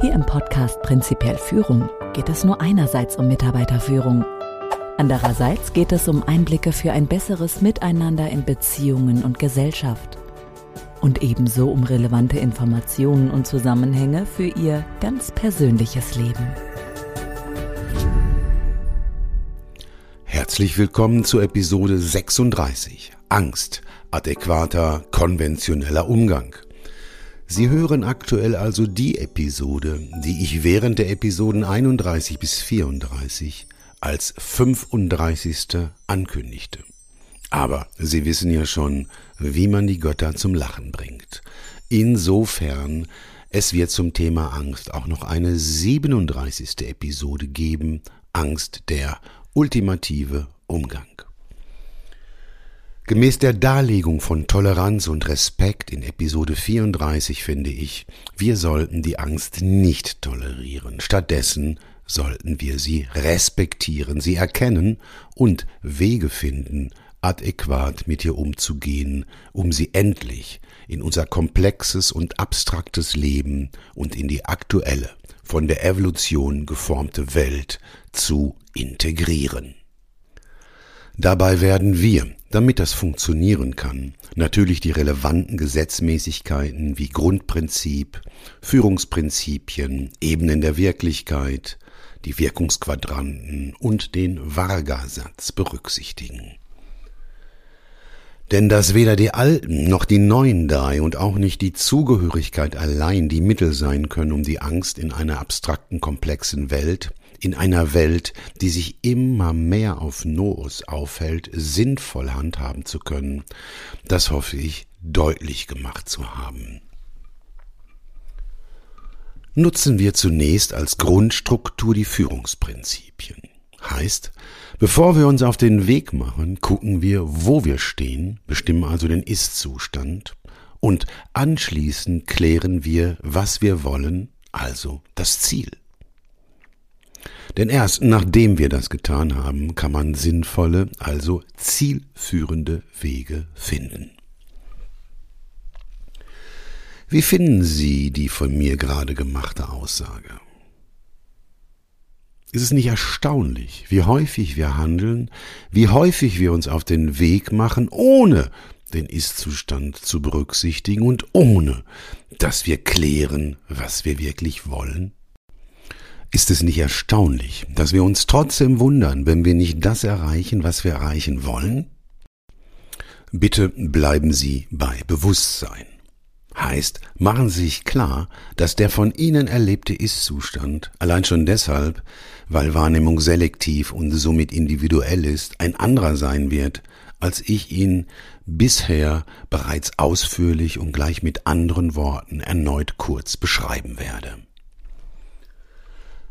Hier im Podcast Prinzipiell Führung geht es nur einerseits um Mitarbeiterführung. Andererseits geht es um Einblicke für ein besseres Miteinander in Beziehungen und Gesellschaft. Und ebenso um relevante Informationen und Zusammenhänge für Ihr ganz persönliches Leben. Herzlich willkommen zur Episode 36. Angst, adäquater, konventioneller Umgang. Sie hören aktuell also die Episode, die ich während der Episoden 31 bis 34 als 35. ankündigte. Aber Sie wissen ja schon, wie man die Götter zum Lachen bringt. Insofern, es wird zum Thema Angst auch noch eine 37. Episode geben, Angst der ultimative Umgang. Gemäß der Darlegung von Toleranz und Respekt in Episode 34 finde ich, wir sollten die Angst nicht tolerieren. Stattdessen sollten wir sie respektieren, sie erkennen und Wege finden, adäquat mit ihr umzugehen, um sie endlich in unser komplexes und abstraktes Leben und in die aktuelle, von der Evolution geformte Welt zu integrieren. Dabei werden wir, damit das funktionieren kann, natürlich die relevanten Gesetzmäßigkeiten wie Grundprinzip, Führungsprinzipien, Ebenen der Wirklichkeit, die Wirkungsquadranten und den Varga-Satz berücksichtigen. Denn dass weder die alten noch die neuen drei und auch nicht die Zugehörigkeit allein die Mittel sein können, um die Angst in einer abstrakten, komplexen Welt, in einer Welt, die sich immer mehr auf Noos aufhält, sinnvoll handhaben zu können, das hoffe ich deutlich gemacht zu haben. Nutzen wir zunächst als Grundstruktur die Führungsprinzipien. Heißt, bevor wir uns auf den Weg machen, gucken wir, wo wir stehen, bestimmen also den Ist-Zustand und anschließend klären wir, was wir wollen, also das Ziel. Denn erst nachdem wir das getan haben, kann man sinnvolle, also zielführende Wege finden. Wie finden Sie die von mir gerade gemachte Aussage? Ist es nicht erstaunlich, wie häufig wir handeln, wie häufig wir uns auf den Weg machen, ohne den Ist-Zustand zu berücksichtigen und ohne, dass wir klären, was wir wirklich wollen? Ist es nicht erstaunlich, dass wir uns trotzdem wundern, wenn wir nicht das erreichen, was wir erreichen wollen? Bitte bleiben Sie bei Bewusstsein. Heißt, machen Sie sich klar, dass der von Ihnen erlebte Ist-Zustand allein schon deshalb, weil Wahrnehmung selektiv und somit individuell ist, ein anderer sein wird, als ich ihn bisher bereits ausführlich und gleich mit anderen Worten erneut kurz beschreiben werde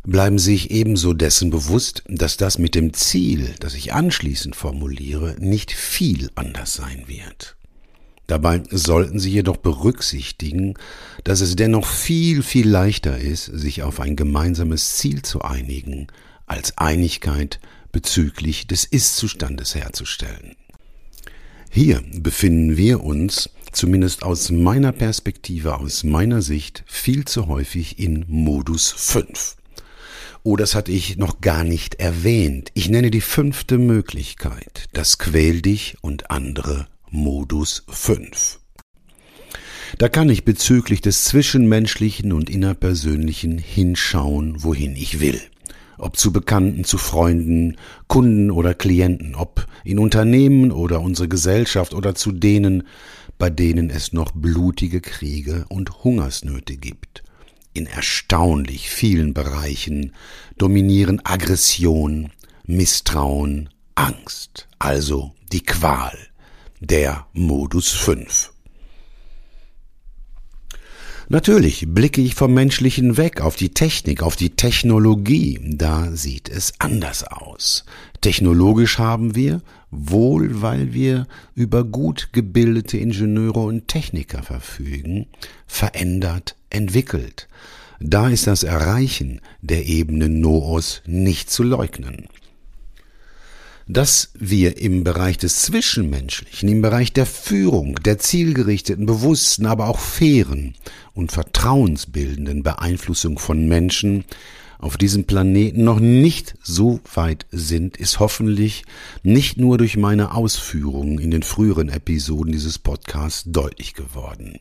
bleiben sich ebenso dessen bewusst, dass das mit dem Ziel, das ich anschließend formuliere, nicht viel anders sein wird. Dabei sollten Sie jedoch berücksichtigen, dass es dennoch viel, viel leichter ist, sich auf ein gemeinsames Ziel zu einigen, als Einigkeit bezüglich des Ist-Zustandes herzustellen. Hier befinden wir uns, zumindest aus meiner Perspektive, aus meiner Sicht, viel zu häufig in Modus 5. Oh, das hatte ich noch gar nicht erwähnt. Ich nenne die fünfte Möglichkeit, das Quäl dich und andere Modus 5. Da kann ich bezüglich des Zwischenmenschlichen und Innerpersönlichen hinschauen, wohin ich will. Ob zu Bekannten, zu Freunden, Kunden oder Klienten, ob in Unternehmen oder unsere Gesellschaft oder zu denen, bei denen es noch blutige Kriege und Hungersnöte gibt. In erstaunlich vielen Bereichen dominieren Aggression, Misstrauen, Angst, also die Qual, der Modus 5. Natürlich blicke ich vom Menschlichen weg auf die Technik, auf die Technologie. Da sieht es anders aus. Technologisch haben wir, wohl weil wir über gut gebildete Ingenieure und Techniker verfügen, verändert, entwickelt. Da ist das Erreichen der Ebene Noos nicht zu leugnen. dass wir im Bereich des Zwischenmenschlichen, im Bereich der Führung, der zielgerichteten, bewussten, aber auch fairen und vertrauensbildenden Beeinflussung von Menschen auf diesem Planeten noch nicht so weit sind, ist hoffentlich nicht nur durch meine Ausführungen in den früheren Episoden dieses Podcasts deutlich geworden.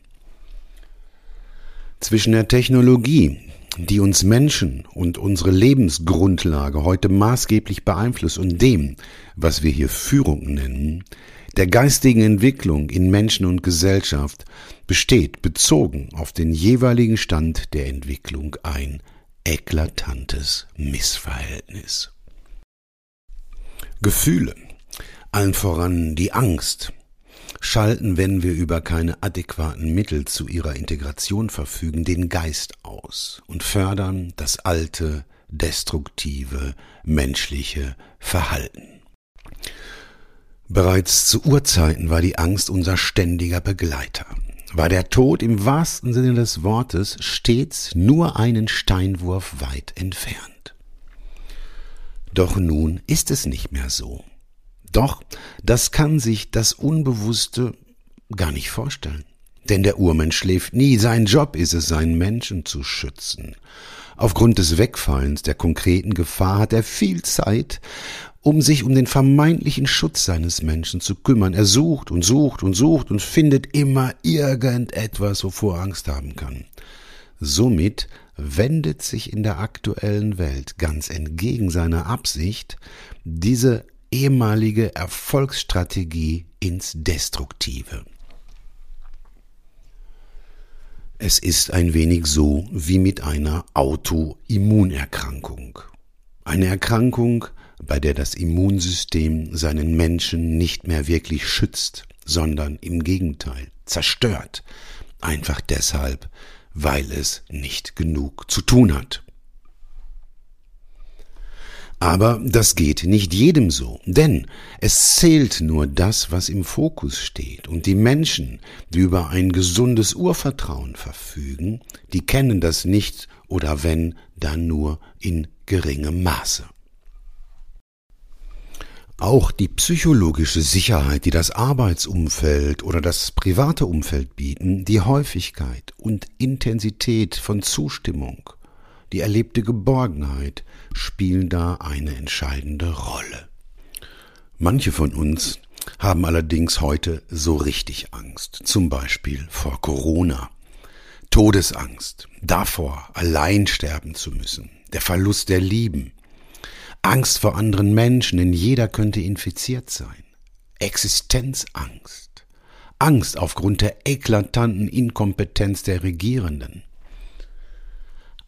Zwischen der Technologie, die uns Menschen und unsere Lebensgrundlage heute maßgeblich beeinflusst und dem, was wir hier Führung nennen, der geistigen Entwicklung in Menschen und Gesellschaft besteht bezogen auf den jeweiligen Stand der Entwicklung ein eklatantes Missverhältnis. Gefühle, allen voran die Angst, schalten, wenn wir über keine adäquaten Mittel zu ihrer Integration verfügen, den Geist aus und fördern das alte, destruktive, menschliche Verhalten. Bereits zu Urzeiten war die Angst unser ständiger Begleiter, war der Tod im wahrsten Sinne des Wortes stets nur einen Steinwurf weit entfernt. Doch nun ist es nicht mehr so. Doch das kann sich das Unbewusste gar nicht vorstellen. Denn der Urmensch schläft nie. Sein Job ist es, seinen Menschen zu schützen. Aufgrund des Wegfallens der konkreten Gefahr hat er viel Zeit, um sich um den vermeintlichen Schutz seines Menschen zu kümmern. Er sucht und sucht und sucht und findet immer irgendetwas, wovor er Angst haben kann. Somit wendet sich in der aktuellen Welt ganz entgegen seiner Absicht diese ehemalige Erfolgsstrategie ins Destruktive. Es ist ein wenig so wie mit einer Autoimmunerkrankung. Eine Erkrankung, bei der das Immunsystem seinen Menschen nicht mehr wirklich schützt, sondern im Gegenteil zerstört, einfach deshalb, weil es nicht genug zu tun hat. Aber das geht nicht jedem so, denn es zählt nur das, was im Fokus steht. Und die Menschen, die über ein gesundes Urvertrauen verfügen, die kennen das nicht oder wenn, dann nur in geringem Maße. Auch die psychologische Sicherheit, die das Arbeitsumfeld oder das private Umfeld bieten, die Häufigkeit und Intensität von Zustimmung, die erlebte Geborgenheit spielen da eine entscheidende Rolle. Manche von uns haben allerdings heute so richtig Angst, zum Beispiel vor Corona. Todesangst, davor, allein sterben zu müssen, der Verlust der Lieben, Angst vor anderen Menschen, denn jeder könnte infiziert sein, Existenzangst, Angst aufgrund der eklatanten Inkompetenz der Regierenden,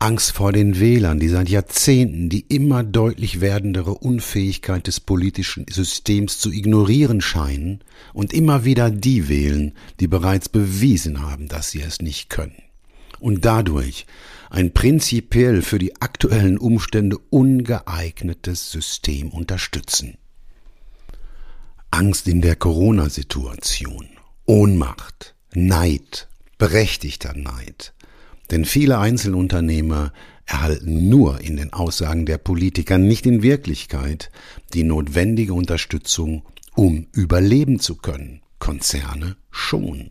Angst vor den Wählern, die seit Jahrzehnten die immer deutlich werdendere Unfähigkeit des politischen Systems zu ignorieren scheinen und immer wieder die wählen, die bereits bewiesen haben, dass sie es nicht können. Und dadurch ein prinzipiell für die aktuellen Umstände ungeeignetes System unterstützen. Angst in der Corona-Situation, Ohnmacht, Neid, berechtigter Neid, denn viele Einzelunternehmer erhalten nur in den Aussagen der Politiker, nicht in Wirklichkeit, die notwendige Unterstützung, um überleben zu können. Konzerne schon.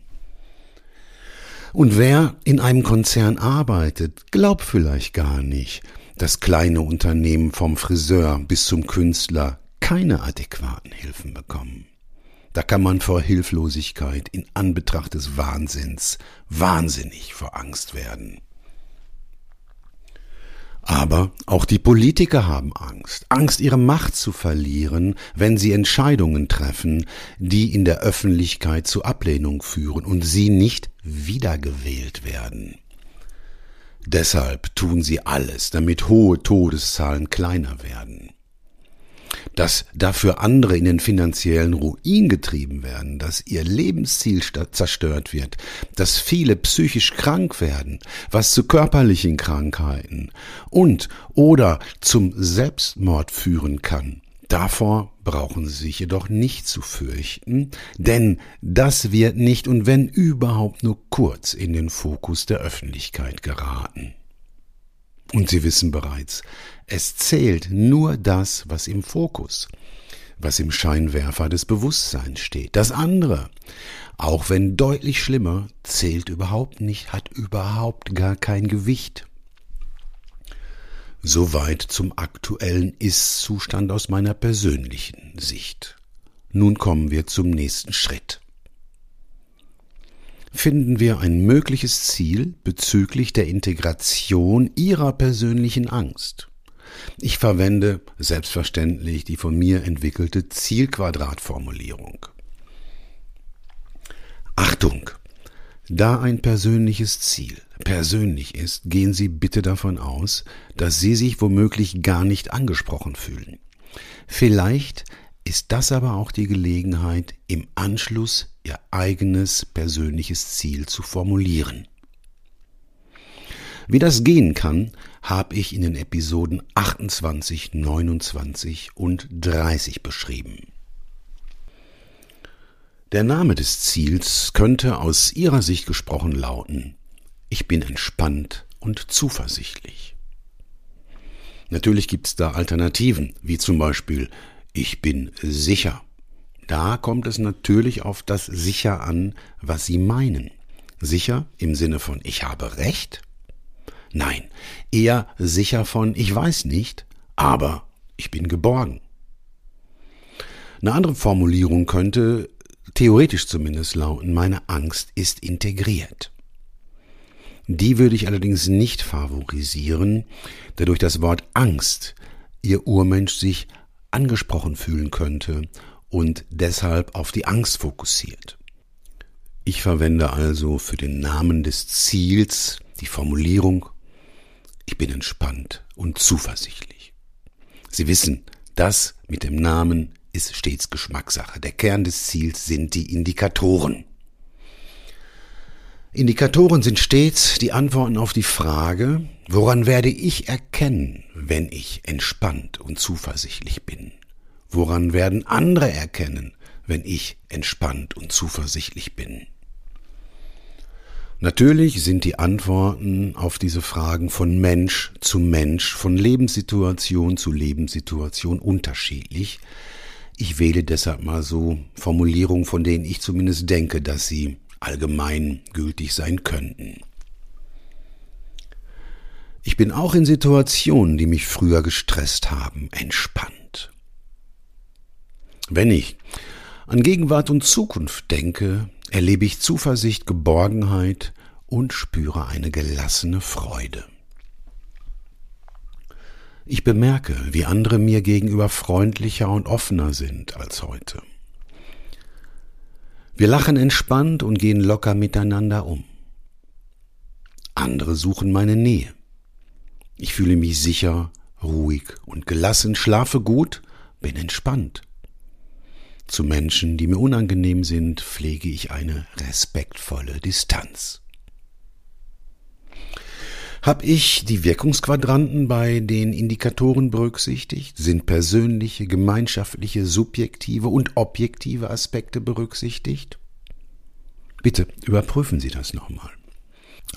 Und wer in einem Konzern arbeitet, glaubt vielleicht gar nicht, dass kleine Unternehmen vom Friseur bis zum Künstler keine adäquaten Hilfen bekommen. Da kann man vor Hilflosigkeit in Anbetracht des Wahnsinns wahnsinnig vor Angst werden. Aber auch die Politiker haben Angst, Angst, ihre Macht zu verlieren, wenn sie Entscheidungen treffen, die in der Öffentlichkeit zu Ablehnung führen und sie nicht wiedergewählt werden. Deshalb tun sie alles, damit hohe Todeszahlen kleiner werden dass dafür andere in den finanziellen Ruin getrieben werden, dass ihr Lebensziel zerstört wird, dass viele psychisch krank werden, was zu körperlichen Krankheiten und oder zum Selbstmord führen kann. Davor brauchen Sie sich jedoch nicht zu fürchten, denn das wird nicht und wenn überhaupt nur kurz in den Fokus der Öffentlichkeit geraten. Und Sie wissen bereits, es zählt nur das, was im Fokus, was im Scheinwerfer des Bewusstseins steht. Das andere, auch wenn deutlich schlimmer, zählt überhaupt nicht, hat überhaupt gar kein Gewicht. Soweit zum aktuellen Ist-Zustand aus meiner persönlichen Sicht. Nun kommen wir zum nächsten Schritt. Finden wir ein mögliches Ziel bezüglich der Integration Ihrer persönlichen Angst. Ich verwende selbstverständlich die von mir entwickelte Zielquadratformulierung. Achtung! Da ein persönliches Ziel persönlich ist, gehen Sie bitte davon aus, dass Sie sich womöglich gar nicht angesprochen fühlen. Vielleicht ist das aber auch die Gelegenheit, im Anschluss Ihr eigenes persönliches Ziel zu formulieren. Wie das gehen kann, habe ich in den Episoden 28, 29 und 30 beschrieben. Der Name des Ziels könnte aus Ihrer Sicht gesprochen lauten Ich bin entspannt und zuversichtlich. Natürlich gibt es da Alternativen, wie zum Beispiel Ich bin sicher. Da kommt es natürlich auf das sicher an, was Sie meinen. Sicher im Sinne von Ich habe Recht? Nein, eher sicher von Ich weiß nicht, aber ich bin geborgen. Eine andere Formulierung könnte theoretisch zumindest lauten, meine Angst ist integriert. Die würde ich allerdings nicht favorisieren, da durch das Wort Angst ihr Urmensch sich angesprochen fühlen könnte und deshalb auf die Angst fokussiert. Ich verwende also für den Namen des Ziels die Formulierung Ich bin entspannt und zuversichtlich. Sie wissen, das mit dem Namen ist stets Geschmackssache. Der Kern des Ziels sind die Indikatoren. Indikatoren sind stets die Antworten auf die Frage, woran werde ich erkennen, wenn ich entspannt und zuversichtlich bin? Woran werden andere erkennen, wenn ich entspannt und zuversichtlich bin? Natürlich sind die Antworten auf diese Fragen von Mensch zu Mensch, von Lebenssituation zu Lebenssituation unterschiedlich. Ich wähle deshalb mal so Formulierungen, von denen ich zumindest denke, dass sie allgemein gültig sein könnten. Ich bin auch in Situationen, die mich früher gestresst haben, entspannt. Wenn ich an Gegenwart und Zukunft denke, erlebe ich Zuversicht, Geborgenheit und spüre eine gelassene Freude. Ich bemerke, wie andere mir gegenüber freundlicher und offener sind als heute. Wir lachen entspannt und gehen locker miteinander um. Andere suchen meine Nähe. Ich fühle mich sicher, ruhig und gelassen, schlafe gut, bin entspannt. Zu Menschen, die mir unangenehm sind, pflege ich eine respektvolle Distanz. Habe ich die Wirkungsquadranten bei den Indikatoren berücksichtigt? Sind persönliche, gemeinschaftliche, subjektive und objektive Aspekte berücksichtigt? Bitte überprüfen Sie das nochmal.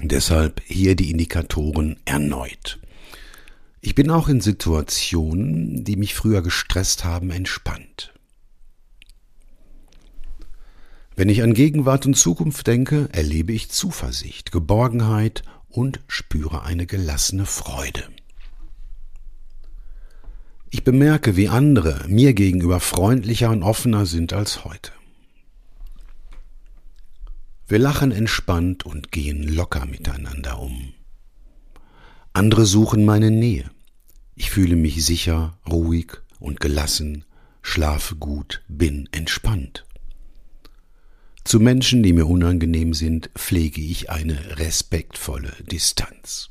Deshalb hier die Indikatoren erneut. Ich bin auch in Situationen, die mich früher gestresst haben, entspannt. Wenn ich an Gegenwart und Zukunft denke, erlebe ich Zuversicht, Geborgenheit und spüre eine gelassene Freude. Ich bemerke, wie andere mir gegenüber freundlicher und offener sind als heute. Wir lachen entspannt und gehen locker miteinander um. Andere suchen meine Nähe. Ich fühle mich sicher, ruhig und gelassen, schlafe gut, bin entspannt. Zu Menschen, die mir unangenehm sind, pflege ich eine respektvolle Distanz.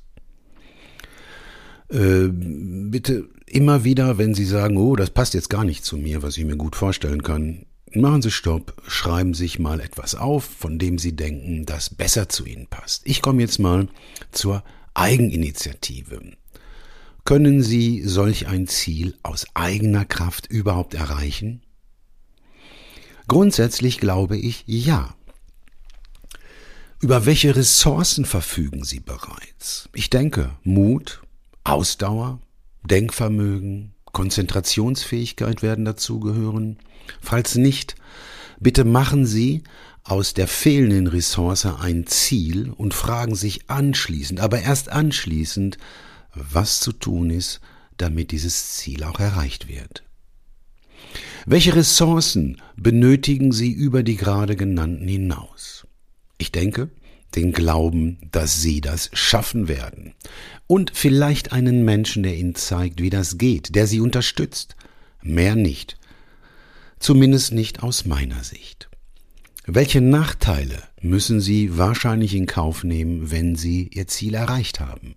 Äh, bitte immer wieder, wenn Sie sagen, oh, das passt jetzt gar nicht zu mir, was ich mir gut vorstellen kann, machen Sie Stopp, schreiben sich mal etwas auf, von dem Sie denken, das besser zu Ihnen passt. Ich komme jetzt mal zur Eigeninitiative. Können Sie solch ein Ziel aus eigener Kraft überhaupt erreichen? Grundsätzlich glaube ich ja. Über welche Ressourcen verfügen Sie bereits? Ich denke Mut, Ausdauer, Denkvermögen, Konzentrationsfähigkeit werden dazugehören? Falls nicht, bitte machen Sie aus der fehlenden Ressource ein Ziel und fragen sich anschließend, aber erst anschließend, was zu tun ist, damit dieses Ziel auch erreicht wird. Welche Ressourcen benötigen Sie über die gerade genannten hinaus? Ich denke, den Glauben, dass Sie das schaffen werden. Und vielleicht einen Menschen, der Ihnen zeigt, wie das geht, der Sie unterstützt. Mehr nicht. Zumindest nicht aus meiner Sicht. Welche Nachteile müssen Sie wahrscheinlich in Kauf nehmen, wenn Sie Ihr Ziel erreicht haben?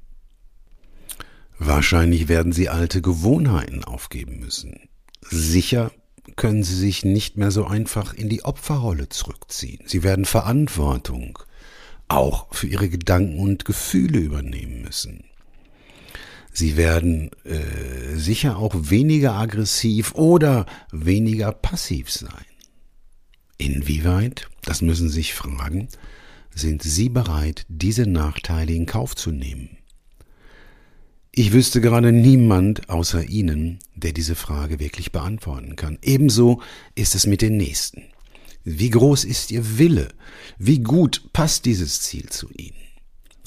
Wahrscheinlich werden Sie alte Gewohnheiten aufgeben müssen. Sicher können Sie sich nicht mehr so einfach in die Opferrolle zurückziehen. Sie werden Verantwortung auch für Ihre Gedanken und Gefühle übernehmen müssen. Sie werden äh, sicher auch weniger aggressiv oder weniger passiv sein. Inwieweit, das müssen Sie sich fragen, sind Sie bereit, diese Nachteile in Kauf zu nehmen? Ich wüsste gerade niemand außer Ihnen, der diese Frage wirklich beantworten kann. Ebenso ist es mit den Nächsten. Wie groß ist Ihr Wille? Wie gut passt dieses Ziel zu Ihnen?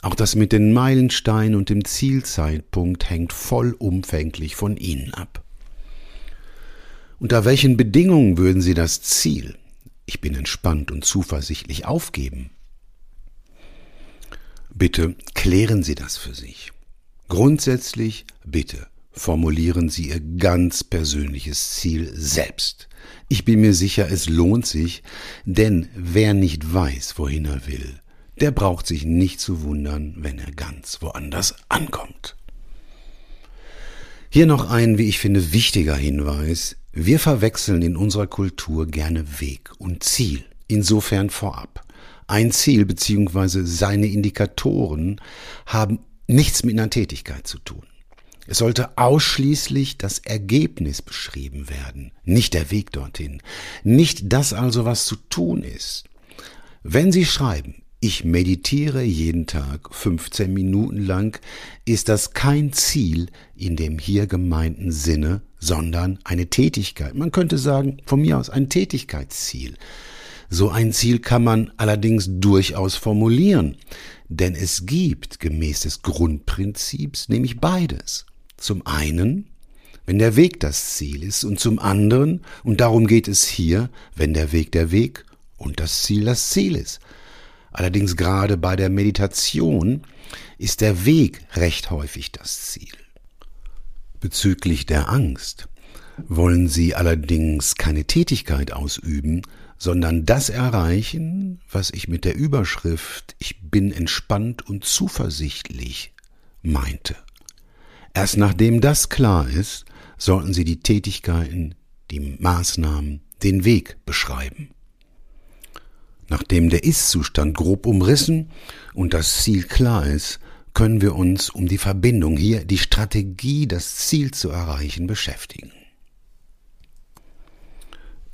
Auch das mit den Meilensteinen und dem Zielzeitpunkt hängt vollumfänglich von Ihnen ab. Unter welchen Bedingungen würden Sie das Ziel, ich bin entspannt und zuversichtlich, aufgeben? Bitte klären Sie das für sich. Grundsätzlich bitte formulieren Sie Ihr ganz persönliches Ziel selbst. Ich bin mir sicher, es lohnt sich, denn wer nicht weiß, wohin er will, der braucht sich nicht zu wundern, wenn er ganz woanders ankommt. Hier noch ein, wie ich finde, wichtiger Hinweis. Wir verwechseln in unserer Kultur gerne Weg und Ziel. Insofern vorab. Ein Ziel bzw. seine Indikatoren haben nichts mit einer Tätigkeit zu tun. Es sollte ausschließlich das Ergebnis beschrieben werden, nicht der Weg dorthin, nicht das also, was zu tun ist. Wenn Sie schreiben, ich meditiere jeden Tag 15 Minuten lang, ist das kein Ziel in dem hier gemeinten Sinne, sondern eine Tätigkeit. Man könnte sagen, von mir aus ein Tätigkeitsziel. So ein Ziel kann man allerdings durchaus formulieren. Denn es gibt gemäß des Grundprinzips nämlich beides. Zum einen, wenn der Weg das Ziel ist, und zum anderen, und darum geht es hier, wenn der Weg der Weg und das Ziel das Ziel ist. Allerdings gerade bei der Meditation ist der Weg recht häufig das Ziel. Bezüglich der Angst wollen Sie allerdings keine Tätigkeit ausüben, sondern das erreichen, was ich mit der Überschrift Ich bin entspannt und zuversichtlich meinte. Erst nachdem das klar ist, sollten Sie die Tätigkeiten, die Maßnahmen, den Weg beschreiben. Nachdem der Ist-Zustand grob umrissen und das Ziel klar ist, können wir uns um die Verbindung hier, die Strategie, das Ziel zu erreichen, beschäftigen.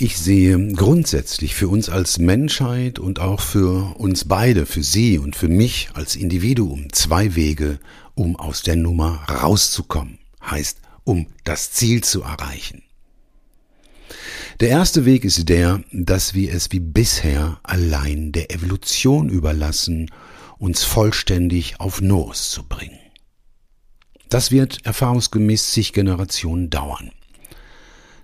Ich sehe grundsätzlich für uns als Menschheit und auch für uns beide, für Sie und für mich als Individuum zwei Wege, um aus der Nummer rauszukommen, heißt, um das Ziel zu erreichen. Der erste Weg ist der, dass wir es wie bisher allein der Evolution überlassen, uns vollständig auf Nos zu bringen. Das wird erfahrungsgemäß zig Generationen dauern.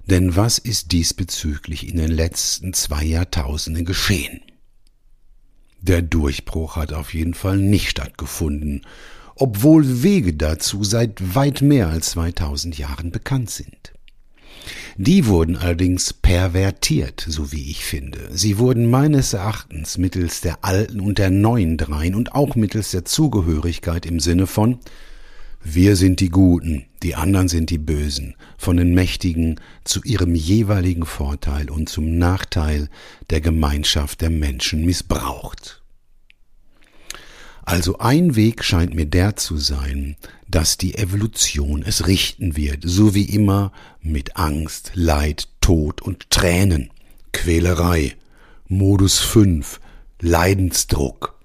Denn was ist diesbezüglich in den letzten zwei Jahrtausenden geschehen? Der Durchbruch hat auf jeden Fall nicht stattgefunden, obwohl Wege dazu seit weit mehr als 2000 Jahren bekannt sind. Die wurden allerdings pervertiert, so wie ich finde. Sie wurden meines Erachtens mittels der alten und der neuen Dreien und auch mittels der Zugehörigkeit im Sinne von wir sind die Guten, die anderen sind die Bösen, von den Mächtigen zu ihrem jeweiligen Vorteil und zum Nachteil der Gemeinschaft der Menschen missbraucht. Also ein Weg scheint mir der zu sein, dass die Evolution es richten wird, so wie immer mit Angst, Leid, Tod und Tränen, Quälerei, Modus 5, Leidensdruck,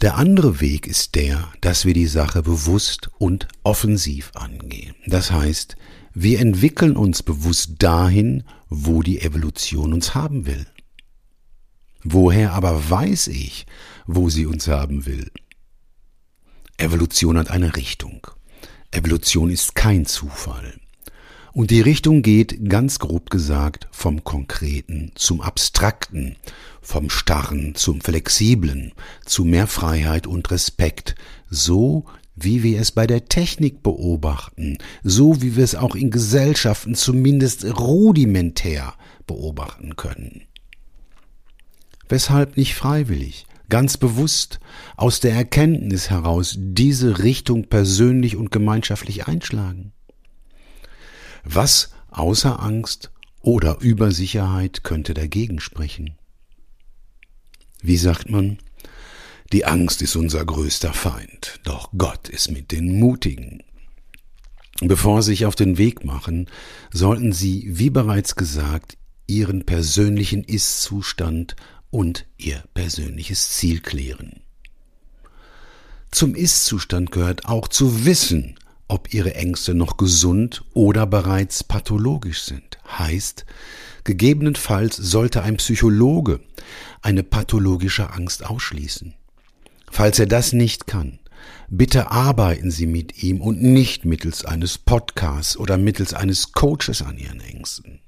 Der andere Weg ist der, dass wir die Sache bewusst und offensiv angehen. Das heißt, wir entwickeln uns bewusst dahin, wo die Evolution uns haben will. Woher aber weiß ich, wo sie uns haben will? Evolution hat eine Richtung. Evolution ist kein Zufall. Und die Richtung geht, ganz grob gesagt, vom Konkreten zum Abstrakten, vom Starren zum Flexiblen, zu mehr Freiheit und Respekt, so wie wir es bei der Technik beobachten, so wie wir es auch in Gesellschaften zumindest rudimentär beobachten können. Weshalb nicht freiwillig, ganz bewusst, aus der Erkenntnis heraus diese Richtung persönlich und gemeinschaftlich einschlagen? Was außer Angst oder Übersicherheit könnte dagegen sprechen? Wie sagt man? Die Angst ist unser größter Feind, doch Gott ist mit den Mutigen. Bevor Sie sich auf den Weg machen, sollten Sie, wie bereits gesagt, Ihren persönlichen Ist-Zustand und Ihr persönliches Ziel klären. Zum Ist-Zustand gehört auch zu wissen, ob ihre Ängste noch gesund oder bereits pathologisch sind. Heißt, gegebenenfalls sollte ein Psychologe eine pathologische Angst ausschließen. Falls er das nicht kann, bitte arbeiten Sie mit ihm und nicht mittels eines Podcasts oder mittels eines Coaches an Ihren Ängsten.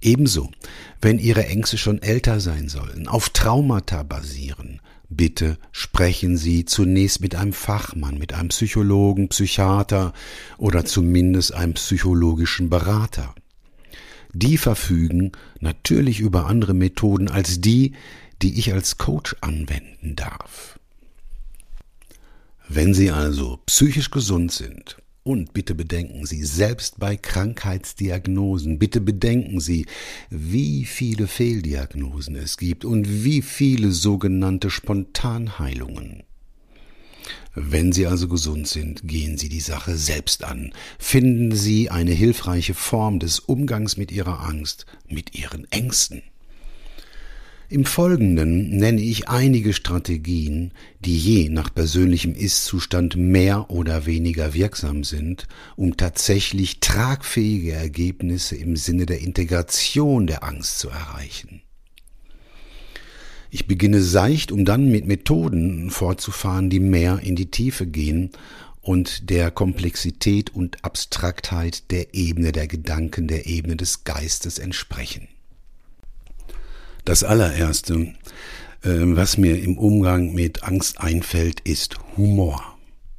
Ebenso, wenn Ihre Ängste schon älter sein sollen, auf Traumata basieren, Bitte sprechen Sie zunächst mit einem Fachmann, mit einem Psychologen, Psychiater oder zumindest einem psychologischen Berater. Die verfügen natürlich über andere Methoden als die, die ich als Coach anwenden darf. Wenn Sie also psychisch gesund sind, und bitte bedenken Sie, selbst bei Krankheitsdiagnosen, bitte bedenken Sie, wie viele Fehldiagnosen es gibt und wie viele sogenannte Spontanheilungen. Wenn Sie also gesund sind, gehen Sie die Sache selbst an. Finden Sie eine hilfreiche Form des Umgangs mit Ihrer Angst, mit Ihren Ängsten. Im Folgenden nenne ich einige Strategien, die je nach persönlichem Ist-Zustand mehr oder weniger wirksam sind, um tatsächlich tragfähige Ergebnisse im Sinne der Integration der Angst zu erreichen. Ich beginne seicht, um dann mit Methoden fortzufahren, die mehr in die Tiefe gehen und der Komplexität und Abstraktheit der Ebene der Gedanken, der Ebene des Geistes entsprechen. Das allererste, äh, was mir im Umgang mit Angst einfällt, ist Humor.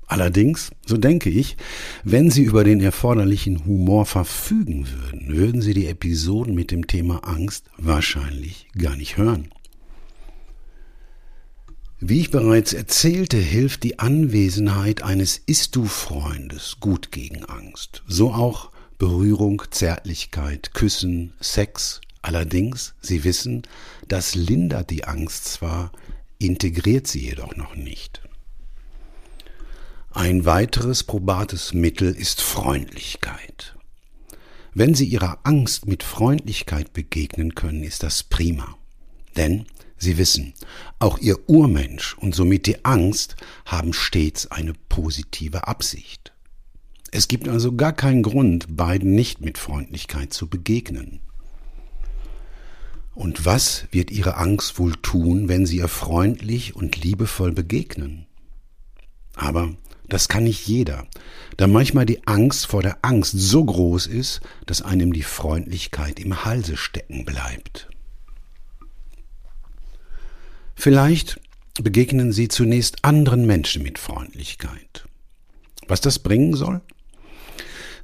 Allerdings, so denke ich, wenn Sie über den erforderlichen Humor verfügen würden, würden Sie die Episoden mit dem Thema Angst wahrscheinlich gar nicht hören. Wie ich bereits erzählte, hilft die Anwesenheit eines Ist-Du-Freundes gut gegen Angst. So auch Berührung, Zärtlichkeit, Küssen, Sex, Allerdings, Sie wissen, das lindert die Angst zwar, integriert sie jedoch noch nicht. Ein weiteres probates Mittel ist Freundlichkeit. Wenn Sie Ihrer Angst mit Freundlichkeit begegnen können, ist das prima. Denn Sie wissen, auch Ihr Urmensch und somit die Angst haben stets eine positive Absicht. Es gibt also gar keinen Grund, beiden nicht mit Freundlichkeit zu begegnen. Und was wird ihre Angst wohl tun, wenn sie ihr freundlich und liebevoll begegnen? Aber das kann nicht jeder, da manchmal die Angst vor der Angst so groß ist, dass einem die Freundlichkeit im Halse stecken bleibt. Vielleicht begegnen Sie zunächst anderen Menschen mit Freundlichkeit. Was das bringen soll?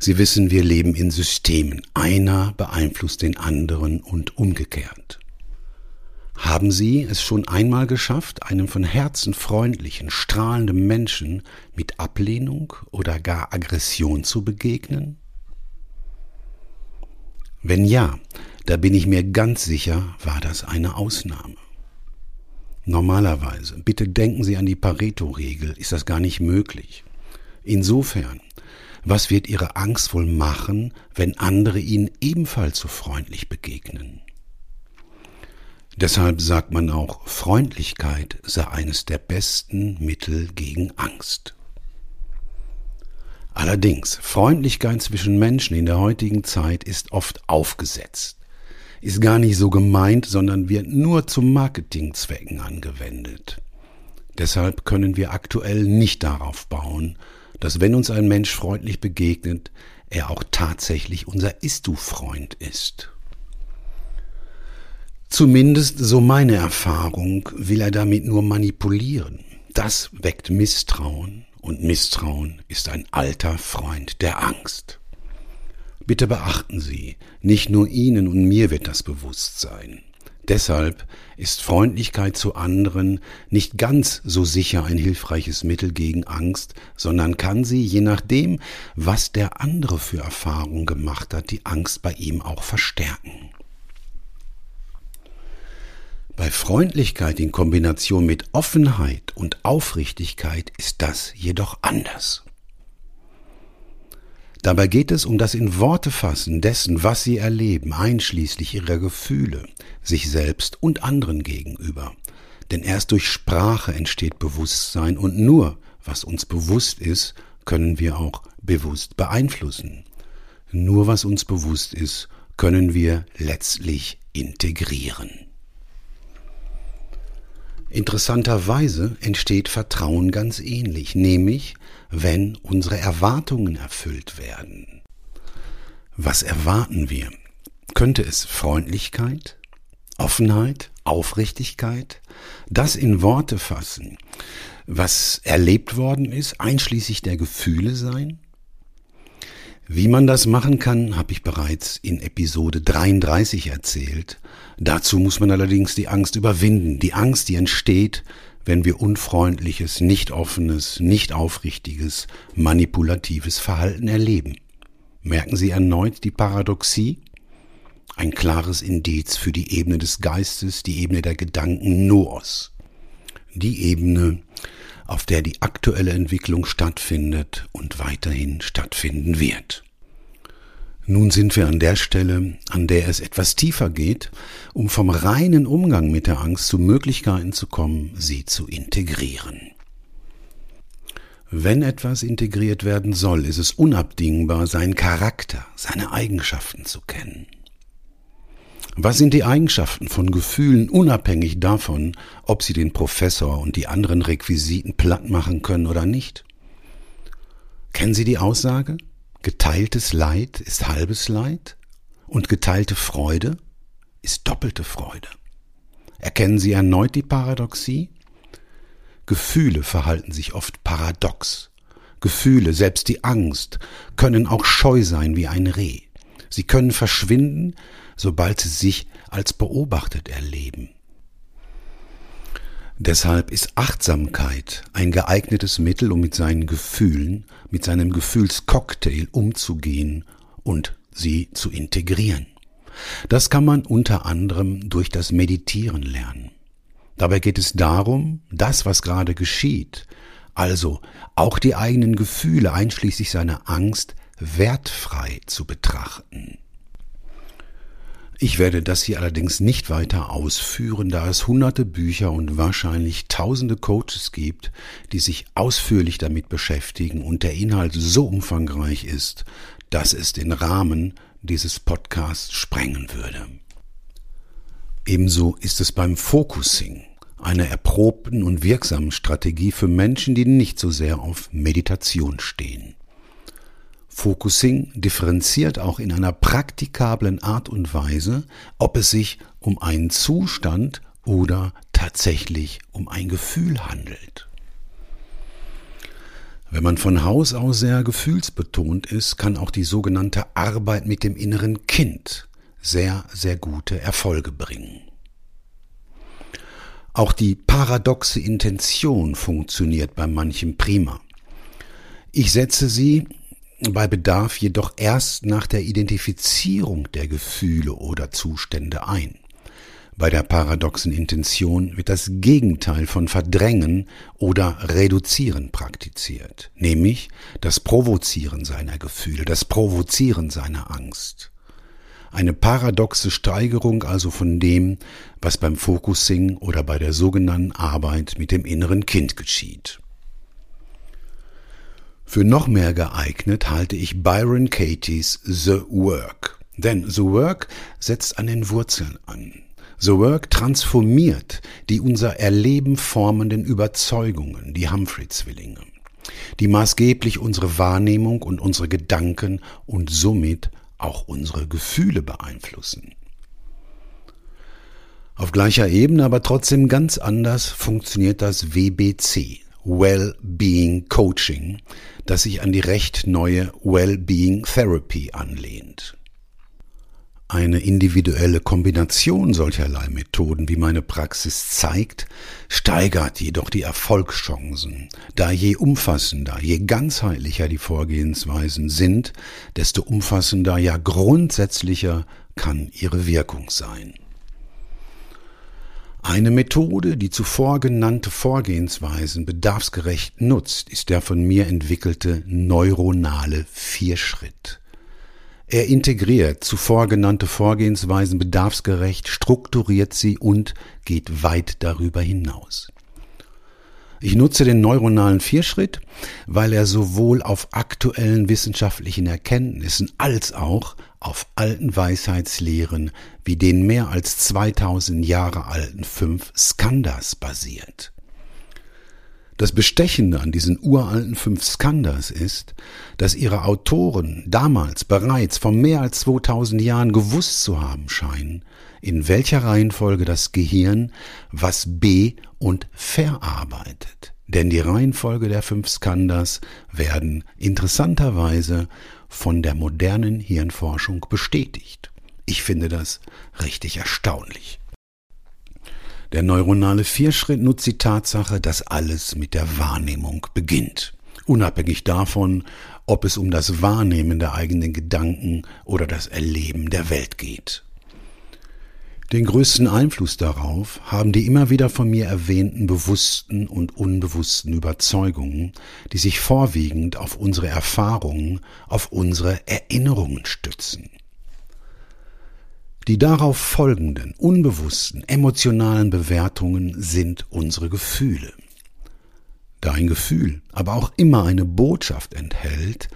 Sie wissen, wir leben in Systemen. Einer beeinflusst den anderen und umgekehrt. Haben Sie es schon einmal geschafft, einem von Herzen freundlichen, strahlenden Menschen mit Ablehnung oder gar Aggression zu begegnen? Wenn ja, da bin ich mir ganz sicher, war das eine Ausnahme. Normalerweise, bitte denken Sie an die Pareto-Regel, ist das gar nicht möglich. Insofern, was wird ihre Angst wohl machen, wenn andere ihnen ebenfalls so freundlich begegnen? Deshalb sagt man auch, Freundlichkeit sei eines der besten Mittel gegen Angst. Allerdings, Freundlichkeit zwischen Menschen in der heutigen Zeit ist oft aufgesetzt, ist gar nicht so gemeint, sondern wird nur zu Marketingzwecken angewendet. Deshalb können wir aktuell nicht darauf bauen, dass wenn uns ein Mensch freundlich begegnet, er auch tatsächlich unser Ist-Du-Freund ist. Zumindest so meine Erfahrung will er damit nur manipulieren. Das weckt Misstrauen und Misstrauen ist ein alter Freund der Angst. Bitte beachten Sie, nicht nur Ihnen und mir wird das bewusst sein. Deshalb ist Freundlichkeit zu anderen nicht ganz so sicher ein hilfreiches Mittel gegen Angst, sondern kann sie, je nachdem, was der andere für Erfahrungen gemacht hat, die Angst bei ihm auch verstärken. Bei Freundlichkeit in Kombination mit Offenheit und Aufrichtigkeit ist das jedoch anders. Dabei geht es um das in Worte fassen dessen, was sie erleben, einschließlich ihrer Gefühle, sich selbst und anderen gegenüber. Denn erst durch Sprache entsteht Bewusstsein und nur, was uns bewusst ist, können wir auch bewusst beeinflussen. Nur was uns bewusst ist, können wir letztlich integrieren. Interessanterweise entsteht Vertrauen ganz ähnlich, nämlich wenn unsere Erwartungen erfüllt werden. Was erwarten wir? Könnte es Freundlichkeit, Offenheit, Aufrichtigkeit, das in Worte fassen, was erlebt worden ist, einschließlich der Gefühle sein? Wie man das machen kann, habe ich bereits in Episode 33 erzählt. Dazu muss man allerdings die Angst überwinden. Die Angst, die entsteht, wenn wir unfreundliches, nicht offenes, nicht aufrichtiges, manipulatives Verhalten erleben. Merken Sie erneut die Paradoxie? Ein klares Indiz für die Ebene des Geistes, die Ebene der Gedanken Noos. Die Ebene, auf der die aktuelle Entwicklung stattfindet und weiterhin stattfinden wird. Nun sind wir an der Stelle, an der es etwas tiefer geht, um vom reinen Umgang mit der Angst zu Möglichkeiten zu kommen, sie zu integrieren. Wenn etwas integriert werden soll, ist es unabdingbar, seinen Charakter, seine Eigenschaften zu kennen. Was sind die Eigenschaften von Gefühlen unabhängig davon, ob sie den Professor und die anderen Requisiten platt machen können oder nicht? Kennen Sie die Aussage? Geteiltes Leid ist halbes Leid und geteilte Freude ist doppelte Freude. Erkennen Sie erneut die Paradoxie? Gefühle verhalten sich oft paradox. Gefühle, selbst die Angst, können auch scheu sein wie ein Reh. Sie können verschwinden, sobald sie sich als beobachtet erleben. Deshalb ist Achtsamkeit ein geeignetes Mittel, um mit seinen Gefühlen, mit seinem Gefühlscocktail umzugehen und sie zu integrieren. Das kann man unter anderem durch das Meditieren lernen. Dabei geht es darum, das, was gerade geschieht, also auch die eigenen Gefühle einschließlich seiner Angst, wertfrei zu betrachten. Ich werde das hier allerdings nicht weiter ausführen, da es hunderte Bücher und wahrscheinlich tausende Coaches gibt, die sich ausführlich damit beschäftigen und der Inhalt so umfangreich ist, dass es den Rahmen dieses Podcasts sprengen würde. Ebenso ist es beim Focusing, einer erprobten und wirksamen Strategie für Menschen, die nicht so sehr auf Meditation stehen. Focusing differenziert auch in einer praktikablen Art und Weise, ob es sich um einen Zustand oder tatsächlich um ein Gefühl handelt. Wenn man von Haus aus sehr gefühlsbetont ist, kann auch die sogenannte Arbeit mit dem inneren Kind sehr, sehr gute Erfolge bringen. Auch die paradoxe Intention funktioniert bei manchem prima. Ich setze sie bei Bedarf jedoch erst nach der Identifizierung der Gefühle oder Zustände ein. Bei der paradoxen Intention wird das Gegenteil von Verdrängen oder Reduzieren praktiziert, nämlich das Provozieren seiner Gefühle, das Provozieren seiner Angst. Eine paradoxe Steigerung also von dem, was beim Focusing oder bei der sogenannten Arbeit mit dem inneren Kind geschieht. Für noch mehr geeignet halte ich Byron Katie's The Work. Denn The Work setzt an den Wurzeln an. The Work transformiert die unser Erleben formenden Überzeugungen, die Humphrey-Zwillinge, die maßgeblich unsere Wahrnehmung und unsere Gedanken und somit auch unsere Gefühle beeinflussen. Auf gleicher Ebene, aber trotzdem ganz anders funktioniert das WBC, Well-Being Coaching, das sich an die recht neue Well-Being Therapy anlehnt. Eine individuelle Kombination solcherlei Methoden, wie meine Praxis zeigt, steigert jedoch die Erfolgschancen, da je umfassender, je ganzheitlicher die Vorgehensweisen sind, desto umfassender, ja grundsätzlicher kann ihre Wirkung sein. Eine Methode, die zuvor genannte Vorgehensweisen bedarfsgerecht nutzt, ist der von mir entwickelte neuronale Vierschritt. Er integriert zuvor genannte Vorgehensweisen bedarfsgerecht, strukturiert sie und geht weit darüber hinaus. Ich nutze den neuronalen Vierschritt, weil er sowohl auf aktuellen wissenschaftlichen Erkenntnissen als auch auf alten Weisheitslehren wie den mehr als 2000 Jahre alten fünf Skandas basiert. Das Bestechende an diesen uralten fünf Skandas ist, dass ihre Autoren damals bereits vor mehr als 2000 Jahren gewusst zu haben scheinen, in welcher Reihenfolge das Gehirn was be- und verarbeitet. Denn die Reihenfolge der fünf Skandas werden interessanterweise von der modernen Hirnforschung bestätigt. Ich finde das richtig erstaunlich. Der neuronale Vierschritt nutzt die Tatsache, dass alles mit der Wahrnehmung beginnt. Unabhängig davon, ob es um das Wahrnehmen der eigenen Gedanken oder das Erleben der Welt geht. Den größten Einfluss darauf haben die immer wieder von mir erwähnten bewussten und unbewussten Überzeugungen, die sich vorwiegend auf unsere Erfahrungen, auf unsere Erinnerungen stützen. Die darauf folgenden unbewussten emotionalen Bewertungen sind unsere Gefühle. Da ein Gefühl aber auch immer eine Botschaft enthält,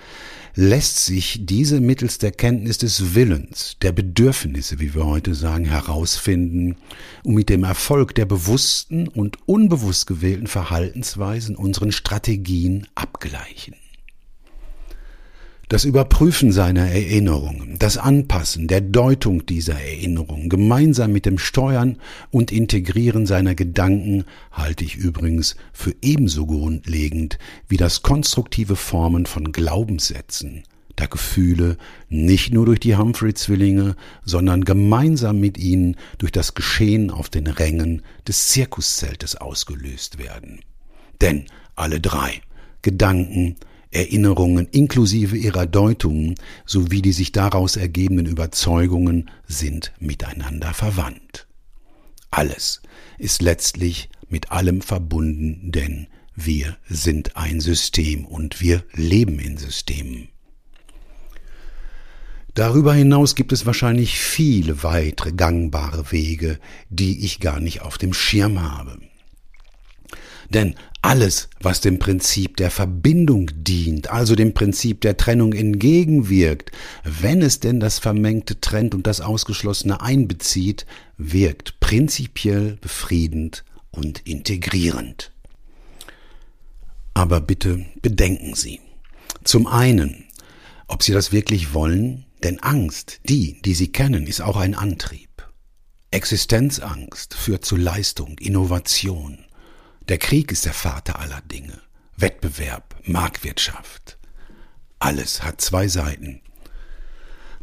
lässt sich diese mittels der Kenntnis des Willens, der Bedürfnisse, wie wir heute sagen, herausfinden und mit dem Erfolg der bewussten und unbewusst gewählten Verhaltensweisen unseren Strategien abgleichen. Das Überprüfen seiner Erinnerungen, das Anpassen der Deutung dieser Erinnerungen gemeinsam mit dem Steuern und Integrieren seiner Gedanken halte ich übrigens für ebenso grundlegend wie das konstruktive Formen von Glaubenssätzen, da Gefühle nicht nur durch die Humphrey-Zwillinge, sondern gemeinsam mit ihnen durch das Geschehen auf den Rängen des Zirkuszeltes ausgelöst werden. Denn alle drei Gedanken, Erinnerungen inklusive ihrer Deutungen sowie die sich daraus ergebenden Überzeugungen sind miteinander verwandt. Alles ist letztlich mit allem verbunden, denn wir sind ein System und wir leben in Systemen. Darüber hinaus gibt es wahrscheinlich viele weitere gangbare Wege, die ich gar nicht auf dem Schirm habe. Denn alles, was dem Prinzip der Verbindung dient, also dem Prinzip der Trennung entgegenwirkt, wenn es denn das Vermengte trennt und das Ausgeschlossene einbezieht, wirkt prinzipiell befriedend und integrierend. Aber bitte bedenken Sie. Zum einen, ob Sie das wirklich wollen, denn Angst, die, die Sie kennen, ist auch ein Antrieb. Existenzangst führt zu Leistung, Innovation, der Krieg ist der Vater aller Dinge. Wettbewerb, Marktwirtschaft. Alles hat zwei Seiten.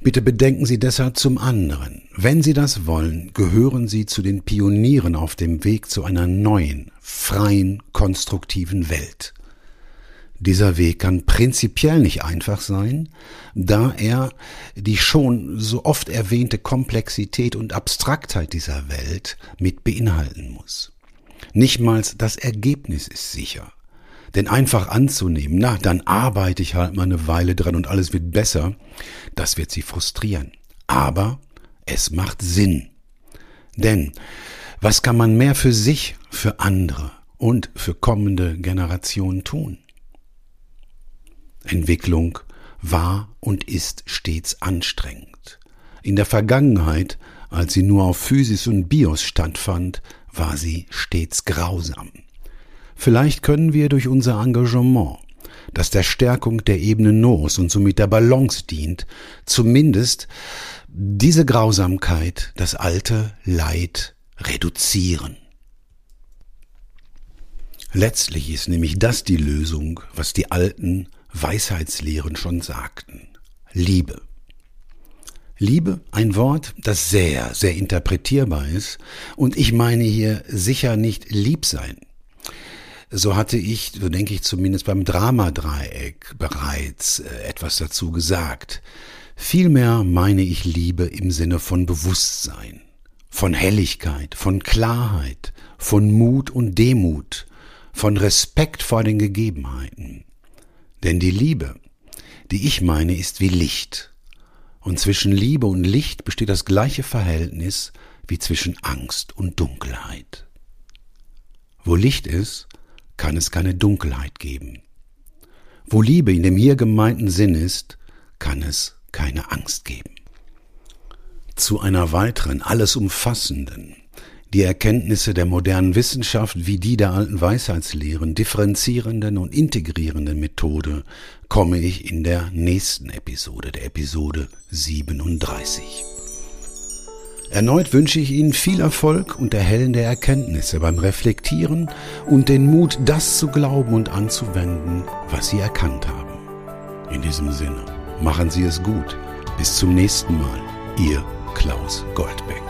Bitte bedenken Sie deshalb zum anderen, wenn Sie das wollen, gehören Sie zu den Pionieren auf dem Weg zu einer neuen, freien, konstruktiven Welt. Dieser Weg kann prinzipiell nicht einfach sein, da er die schon so oft erwähnte Komplexität und Abstraktheit dieser Welt mit beinhalten muss. Nichtmals das Ergebnis ist sicher. Denn einfach anzunehmen, na, dann arbeite ich halt mal eine Weile dran und alles wird besser, das wird sie frustrieren. aber es macht Sinn. Denn was kann man mehr für sich, für andere und für kommende Generationen tun? Entwicklung war und ist stets anstrengend. In der Vergangenheit, als sie nur auf Physis und Bios stattfand, war sie stets grausam. Vielleicht können wir durch unser Engagement, das der Stärkung der Ebene Nos und somit der Balance dient, zumindest diese Grausamkeit, das alte Leid reduzieren. Letztlich ist nämlich das die Lösung, was die alten Weisheitslehren schon sagten. Liebe. Liebe, ein Wort, das sehr, sehr interpretierbar ist, und ich meine hier sicher nicht lieb sein. So hatte ich, so denke ich zumindest beim Dramadreieck bereits äh, etwas dazu gesagt. Vielmehr meine ich Liebe im Sinne von Bewusstsein, von Helligkeit, von Klarheit, von Mut und Demut, von Respekt vor den Gegebenheiten. Denn die Liebe, die ich meine, ist wie Licht. Und zwischen Liebe und Licht besteht das gleiche Verhältnis wie zwischen Angst und Dunkelheit. Wo Licht ist, kann es keine Dunkelheit geben. Wo Liebe in dem hier gemeinten Sinn ist, kann es keine Angst geben. Zu einer weiteren, alles umfassenden, die Erkenntnisse der modernen Wissenschaft wie die der alten Weisheitslehren differenzierenden und integrierenden Methode komme ich in der nächsten Episode, der Episode 37. Erneut wünsche ich Ihnen viel Erfolg und erhellende Erkenntnisse beim Reflektieren und den Mut, das zu glauben und anzuwenden, was Sie erkannt haben. In diesem Sinne, machen Sie es gut. Bis zum nächsten Mal. Ihr Klaus Goldbeck.